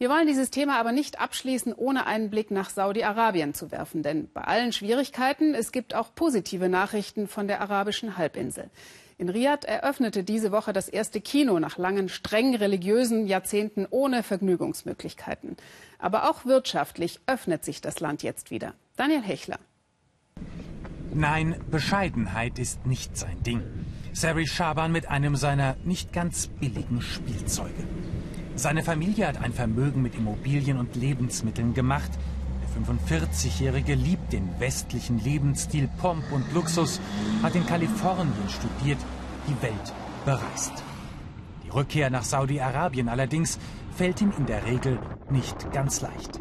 Wir wollen dieses Thema aber nicht abschließen, ohne einen Blick nach Saudi-Arabien zu werfen. Denn bei allen Schwierigkeiten, es gibt auch positive Nachrichten von der arabischen Halbinsel. In Riad eröffnete diese Woche das erste Kino nach langen, streng religiösen Jahrzehnten ohne Vergnügungsmöglichkeiten. Aber auch wirtschaftlich öffnet sich das Land jetzt wieder. Daniel Hechler. Nein, Bescheidenheit ist nicht sein Ding. Sari Schaban mit einem seiner nicht ganz billigen Spielzeuge. Seine Familie hat ein Vermögen mit Immobilien und Lebensmitteln gemacht. Der 45-Jährige liebt den westlichen Lebensstil, Pomp und Luxus, hat in Kalifornien studiert, die Welt bereist. Die Rückkehr nach Saudi-Arabien allerdings fällt ihm in der Regel nicht ganz leicht.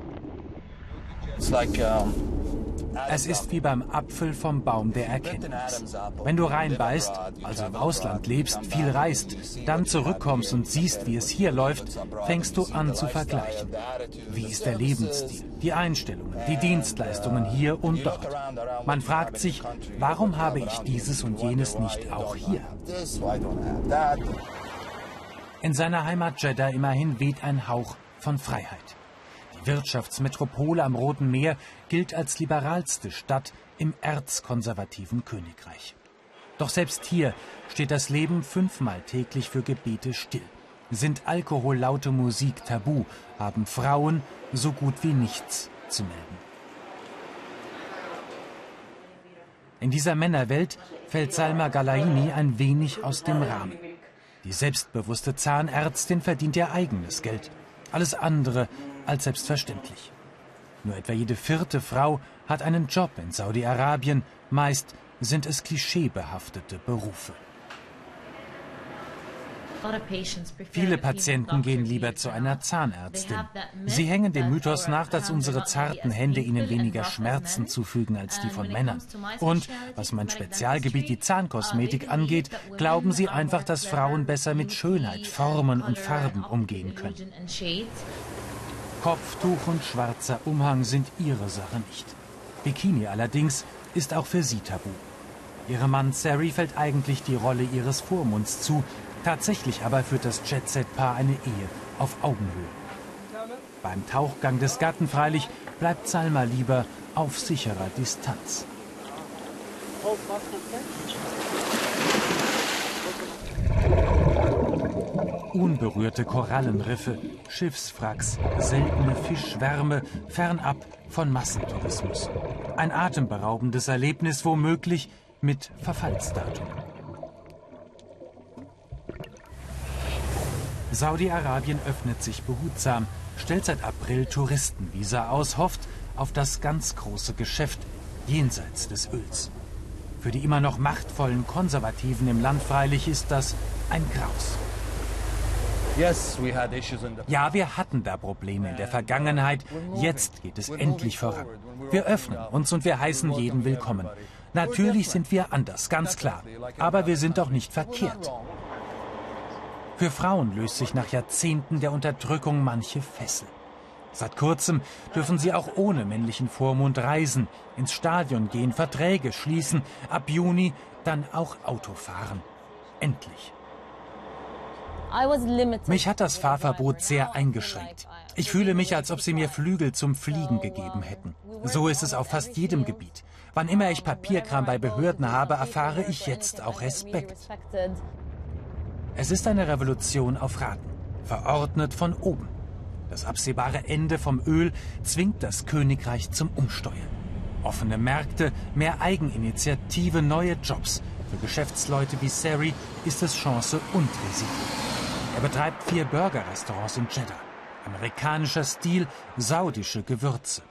Like, um es ist wie beim Apfel vom Baum der Erkenntnis. Wenn du reinbeißt, also im Ausland lebst, viel reist, dann zurückkommst und siehst, wie es hier läuft, fängst du an zu vergleichen. Wie ist der Lebensstil, die Einstellungen, die Dienstleistungen hier und dort? Man fragt sich, warum habe ich dieses und jenes nicht auch hier? In seiner Heimat Jeddah immerhin weht ein Hauch von Freiheit. Wirtschaftsmetropole am Roten Meer gilt als liberalste Stadt im erzkonservativen Königreich. Doch selbst hier steht das Leben fünfmal täglich für Gebete still. Sind Alkohol, laute Musik tabu, haben Frauen so gut wie nichts zu melden. In dieser Männerwelt fällt Salma Galaini ein wenig aus dem Rahmen. Die selbstbewusste Zahnärztin verdient ihr eigenes Geld. Alles andere als selbstverständlich. Nur etwa jede vierte Frau hat einen Job in Saudi-Arabien, meist sind es klischeebehaftete Berufe. Viele Patienten gehen lieber zu einer Zahnärztin. Sie hängen dem Mythos nach, dass unsere zarten Hände ihnen weniger Schmerzen zufügen als die von Männern. Und was mein Spezialgebiet, die Zahnkosmetik, angeht, glauben sie einfach, dass Frauen besser mit Schönheit, Formen und Farben umgehen können. Kopftuch und schwarzer Umhang sind ihre Sache nicht. Bikini allerdings ist auch für sie tabu. Ihrem Mann Sari fällt eigentlich die Rolle ihres Vormunds zu. Tatsächlich aber führt das Jet-Set-Paar eine Ehe auf Augenhöhe. Beim Tauchgang des Gatten freilich bleibt Salma lieber auf sicherer Distanz. Unberührte Korallenriffe, Schiffswracks, seltene Fischschwärme, fernab von Massentourismus. Ein atemberaubendes Erlebnis womöglich mit Verfallsdatum. Saudi-Arabien öffnet sich behutsam, stellt seit April Touristenvisa aus, hofft auf das ganz große Geschäft jenseits des Öls. Für die immer noch machtvollen Konservativen im Land freilich ist das ein Graus. Ja, wir hatten da Probleme in der Vergangenheit. Jetzt geht es endlich voran. Wir öffnen uns und wir heißen jeden willkommen. Natürlich sind wir anders, ganz klar. Aber wir sind doch nicht verkehrt. Für Frauen löst sich nach Jahrzehnten der Unterdrückung manche Fessel. Seit kurzem dürfen sie auch ohne männlichen Vormund reisen, ins Stadion gehen, Verträge schließen, ab Juni dann auch Auto fahren. Endlich. Mich hat das Fahrverbot sehr eingeschränkt. Ich fühle mich, als ob sie mir Flügel zum Fliegen gegeben hätten. So ist es auf fast jedem Gebiet. Wann immer ich Papierkram bei Behörden habe, erfahre ich jetzt auch Respekt. Es ist eine Revolution auf Raten, verordnet von oben. Das absehbare Ende vom Öl zwingt das Königreich zum Umsteuern. Offene Märkte, mehr Eigeninitiative, neue Jobs. Für Geschäftsleute wie Sari ist es Chance und Risiko. Er betreibt vier Burger-Restaurants in Jeddah. Amerikanischer Stil, saudische Gewürze.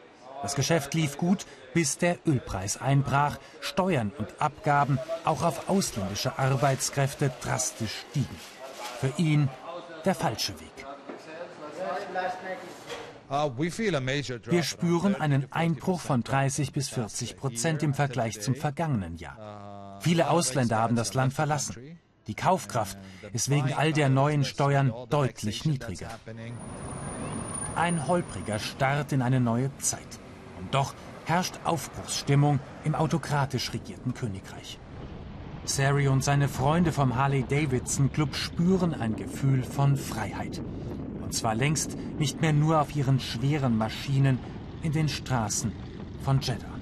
Das Geschäft lief gut, bis der Ölpreis einbrach, Steuern und Abgaben auch auf ausländische Arbeitskräfte drastisch stiegen. Für ihn der falsche Weg. Wir spüren einen Einbruch von 30 bis 40 Prozent im Vergleich zum vergangenen Jahr. Viele Ausländer haben das Land verlassen. Die Kaufkraft ist wegen all der neuen Steuern deutlich niedriger. Ein holpriger Start in eine neue Zeit. Und doch herrscht Aufbruchsstimmung im autokratisch regierten Königreich. Sari und seine Freunde vom Harley-Davidson Club spüren ein Gefühl von Freiheit. Und zwar längst nicht mehr nur auf ihren schweren Maschinen in den Straßen von Jeddah.